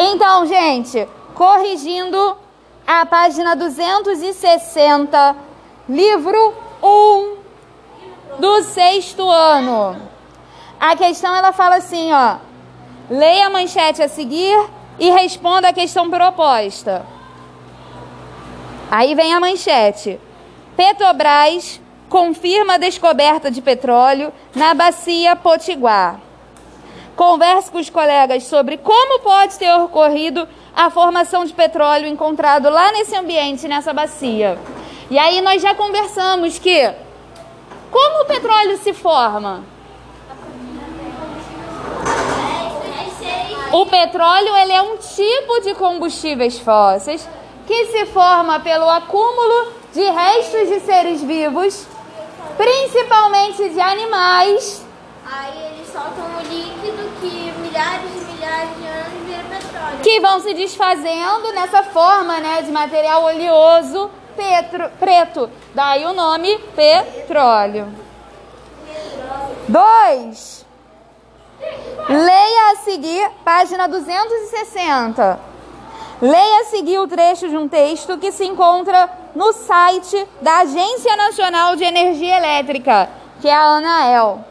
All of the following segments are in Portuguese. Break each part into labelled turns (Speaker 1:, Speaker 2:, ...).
Speaker 1: Então, gente, corrigindo a página 260, livro 1 do sexto ano. A questão ela fala assim, ó: leia a manchete a seguir e responda a questão proposta. Aí vem a manchete. Petrobras confirma a descoberta de petróleo na bacia Potiguar. Converse com os colegas sobre como pode ter ocorrido a formação de petróleo encontrado lá nesse ambiente, nessa bacia. E aí nós já conversamos que como o petróleo se forma? O petróleo ele é um tipo de combustíveis fósseis que se forma pelo acúmulo de restos de seres vivos, principalmente de animais.
Speaker 2: Aí eles soltam milhares e milhares de anos vira petróleo.
Speaker 1: Que vão se desfazendo nessa forma né, de material oleoso petro, preto. Daí o nome petróleo. Dois. Leia a seguir, página 260. Leia a seguir o trecho de um texto que se encontra no site da Agência Nacional de Energia Elétrica, que é a ANAEL.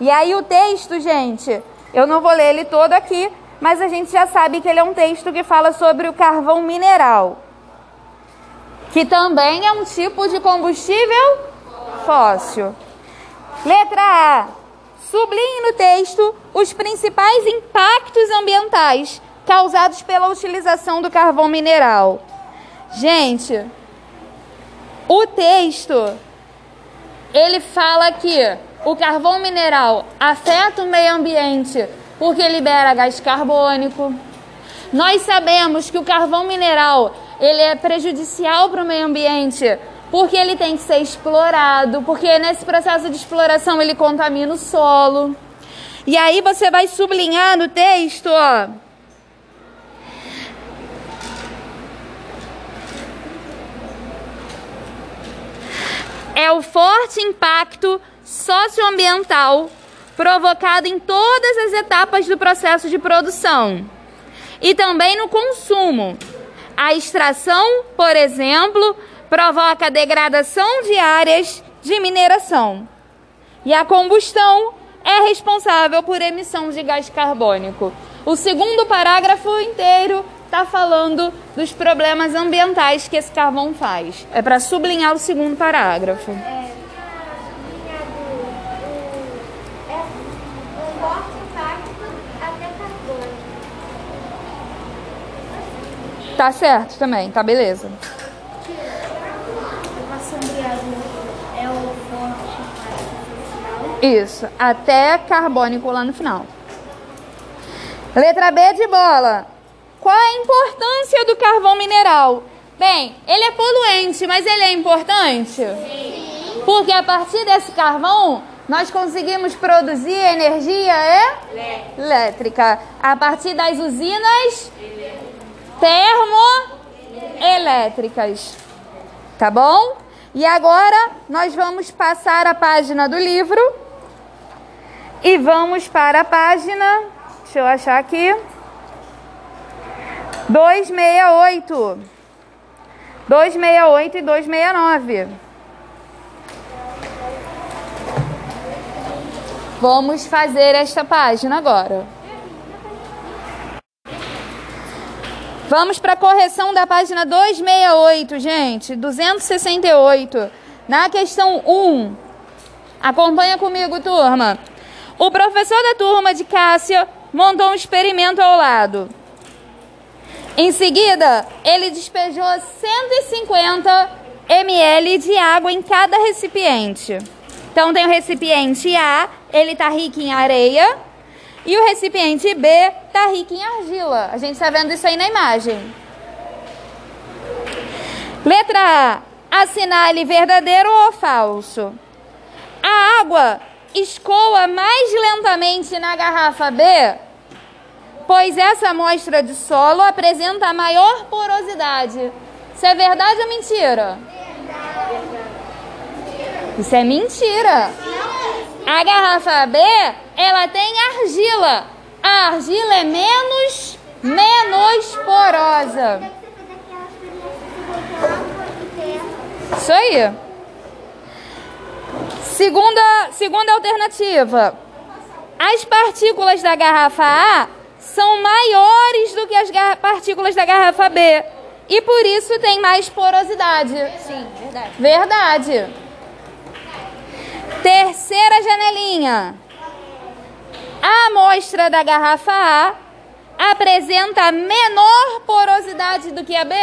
Speaker 1: E aí o texto, gente, eu não vou ler ele todo aqui, mas a gente já sabe que ele é um texto que fala sobre o carvão mineral, que também é um tipo de combustível fóssil. Letra A. Sublinhe no texto os principais impactos ambientais causados pela utilização do carvão mineral. Gente, o texto ele fala que o carvão mineral afeta o meio ambiente porque libera gás carbônico. Nós sabemos que o carvão mineral ele é prejudicial para o meio ambiente porque ele tem que ser explorado, porque nesse processo de exploração ele contamina o solo. E aí você vai sublinhar no texto, ó. É o forte impacto socioambiental provocado em todas as etapas do processo de produção e também no consumo. A extração, por exemplo, provoca degradação de áreas de mineração. E a combustão é responsável por emissão de gás carbônico. O segundo parágrafo inteiro está falando dos problemas ambientais que esse carvão faz. É para sublinhar o segundo parágrafo.
Speaker 2: É, sublinhado o, é, um forte impacto até carbônico.
Speaker 1: Tá certo também, tá beleza.
Speaker 2: É.
Speaker 1: Isso, até carbônico lá no final. Letra B de bola. Qual a importância do carvão mineral? Bem, ele é poluente, mas ele é importante? Sim. Porque a partir desse carvão, nós conseguimos produzir energia elétrica. A partir das usinas termoelétricas. Tá bom? E agora nós vamos passar a página do livro e vamos para a página, deixa eu achar aqui, 268. 268 e 269. Vamos fazer esta página agora. Vamos para a correção da página 268, gente. 268. Na questão 1. Acompanha comigo, turma. O professor da turma de Cássia montou um experimento ao lado. Em seguida, ele despejou 150 ml de água em cada recipiente. Então, tem o recipiente A, ele está rico em areia, e o recipiente B está rico em argila. A gente está vendo isso aí na imagem. Letra A. Assinale verdadeiro ou falso. A água escoa mais lentamente na garrafa B, pois essa amostra de solo apresenta maior porosidade. Isso é verdade ou mentira? Isso é mentira. A garrafa B, ela tem argila. A argila é menos, mais porosa. Isso aí. Segunda, segunda alternativa. As partículas da garrafa A são maiores do que as partículas da garrafa B. E por isso tem mais porosidade.
Speaker 2: Sim, verdade.
Speaker 1: Verdade. Terceira janelinha. A amostra da garrafa A apresenta menor porosidade do que a B?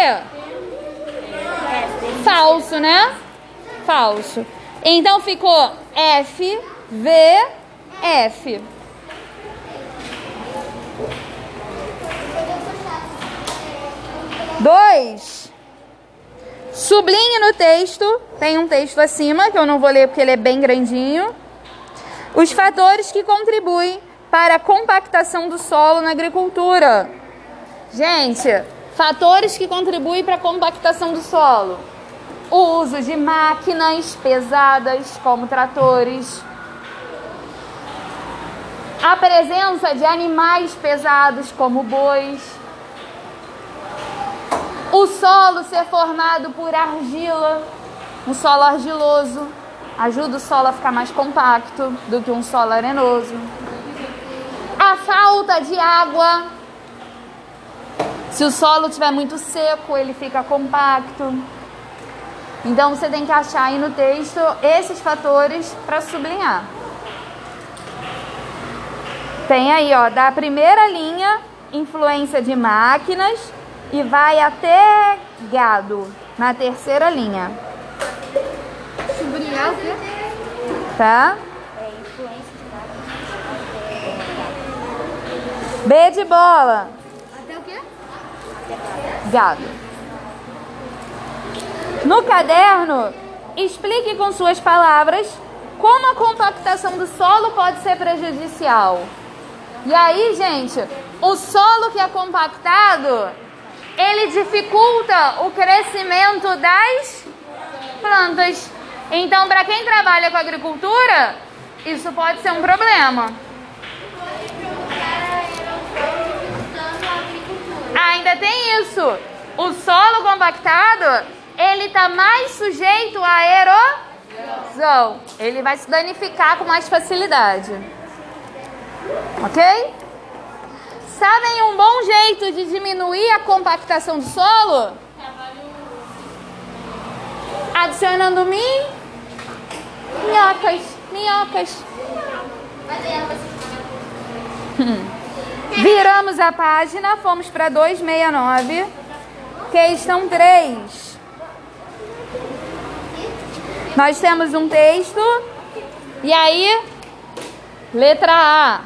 Speaker 1: Falso, né? Falso. Então ficou F, V, F. Dois. Sublinhe no texto. Tem um texto acima que eu não vou ler porque ele é bem grandinho. Os fatores que contribuem para a compactação do solo na agricultura. Gente, fatores que contribuem para a compactação do solo: o uso de máquinas pesadas, como tratores, a presença de animais pesados, como bois, o solo ser formado por argila, um solo argiloso, ajuda o solo a ficar mais compacto do que um solo arenoso a falta de água. Se o solo estiver muito seco, ele fica compacto. Então você tem que achar aí no texto esses fatores para sublinhar. Tem aí, ó, da primeira linha, influência de máquinas e vai até gado na terceira linha.
Speaker 2: Sublinhar?
Speaker 1: Tá? B de bola.
Speaker 2: Até o quê?
Speaker 1: Gado. No caderno, explique com suas palavras como a compactação do solo pode ser prejudicial. E aí, gente, o solo que é compactado, ele dificulta o crescimento das plantas. Então, para quem trabalha com agricultura, isso pode ser um problema. Ainda tem isso. O solo compactado, ele está mais sujeito à erosão. Ele vai se danificar com mais facilidade. Ok? Sabem um bom jeito de diminuir a compactação do solo? Adicionando min... minhocas. Minhocas. Viramos a página, fomos para 269, questão 3. Nós temos um texto, e aí, letra A.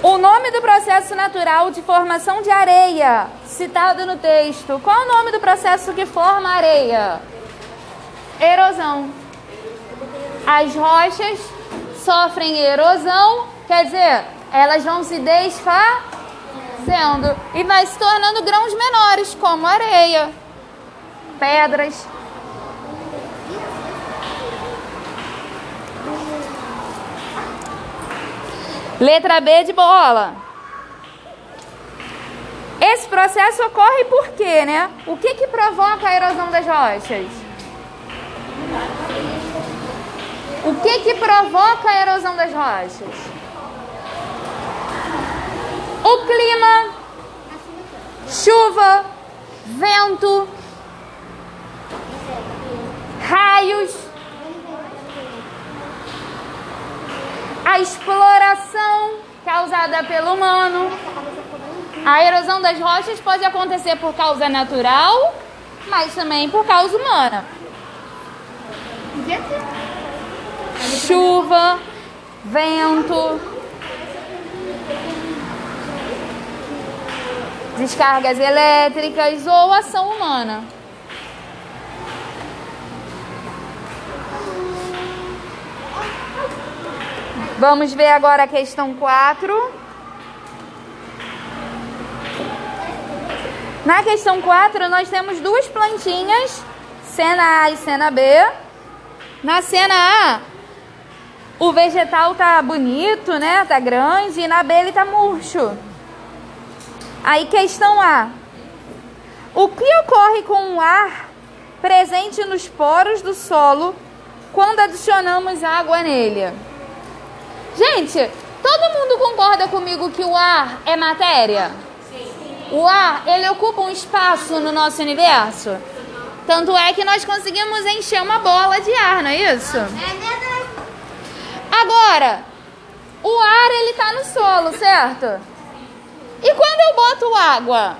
Speaker 1: O nome do processo natural de formação de areia, citado no texto. Qual é o nome do processo que forma areia? Erosão. As rochas sofrem erosão, quer dizer, elas vão se desfazendo e vai se tornando grãos menores, como areia, pedras. Letra B de bola. Esse processo ocorre por quê, né? O que que provoca a erosão das rochas? O que que provoca a erosão das rochas? O clima, chuva, vento, raios, a exploração causada pelo humano. A erosão das rochas pode acontecer por causa natural, mas também por causa humana. Chuva, vento, descargas elétricas ou ação humana. Vamos ver agora a questão 4. Na questão 4, nós temos duas plantinhas, cena A e cena B. Na cena A, o vegetal tá bonito, né? Tá grande, e na B ele tá murcho. Aí, questão A. O que ocorre com o ar presente nos poros do solo quando adicionamos água nele? Gente, todo mundo concorda comigo que o ar é matéria? O ar, ele ocupa um espaço no nosso universo? Tanto é que nós conseguimos encher uma bola de ar, não é isso?
Speaker 2: É.
Speaker 1: Agora, o ar ele tá no solo, certo? E quando eu boto água,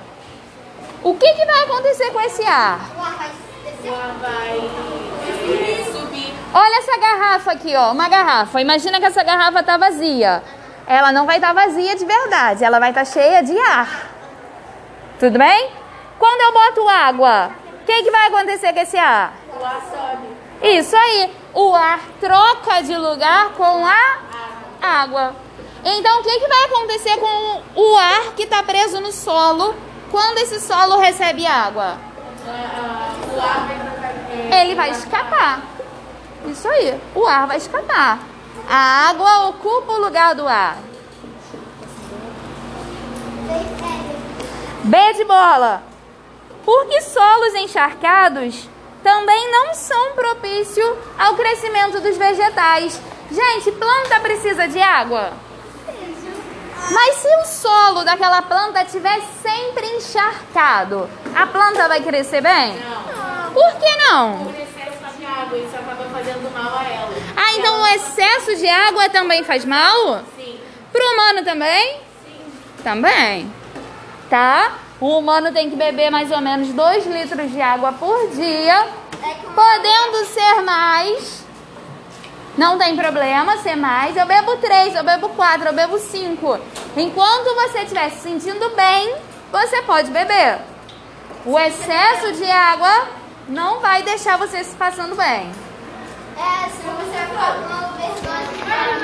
Speaker 1: o que, que vai acontecer com esse ar?
Speaker 2: O ar vai
Speaker 3: subir.
Speaker 1: Olha essa garrafa aqui, ó, uma garrafa. Imagina que essa garrafa tá vazia. Ela não vai estar tá vazia de verdade, ela vai estar tá cheia de ar. Tudo bem? Quando eu boto água, o que, que vai acontecer com esse ar?
Speaker 3: O ar sobe.
Speaker 1: Isso aí, o ar troca de lugar com a água. Então, o que, que vai acontecer com o ar que está preso no solo quando esse solo recebe água?
Speaker 3: O ar vai.
Speaker 1: Ele vai escapar. Isso aí, o ar vai escapar. A água ocupa o lugar do ar. B de bola. Porque solos encharcados também não são propícios ao crescimento dos vegetais. Gente, planta precisa de água? Mas se o solo daquela planta estiver sempre encharcado, a planta vai crescer bem?
Speaker 3: Não.
Speaker 1: Por que não?
Speaker 3: Por excesso de água, isso acaba fazendo mal a ela.
Speaker 1: Ah, então o excesso de água também faz mal?
Speaker 3: Sim.
Speaker 1: Pro humano também?
Speaker 3: Sim.
Speaker 1: Também. Tá? O humano tem que beber mais ou menos 2 litros de água por dia, podendo ser mais. Não tem problema ser mais. Eu bebo 3, eu bebo 4, eu bebo 5. Enquanto você estiver se sentindo bem, você pode beber. O excesso de água não vai deixar você se passando bem. É, se você for.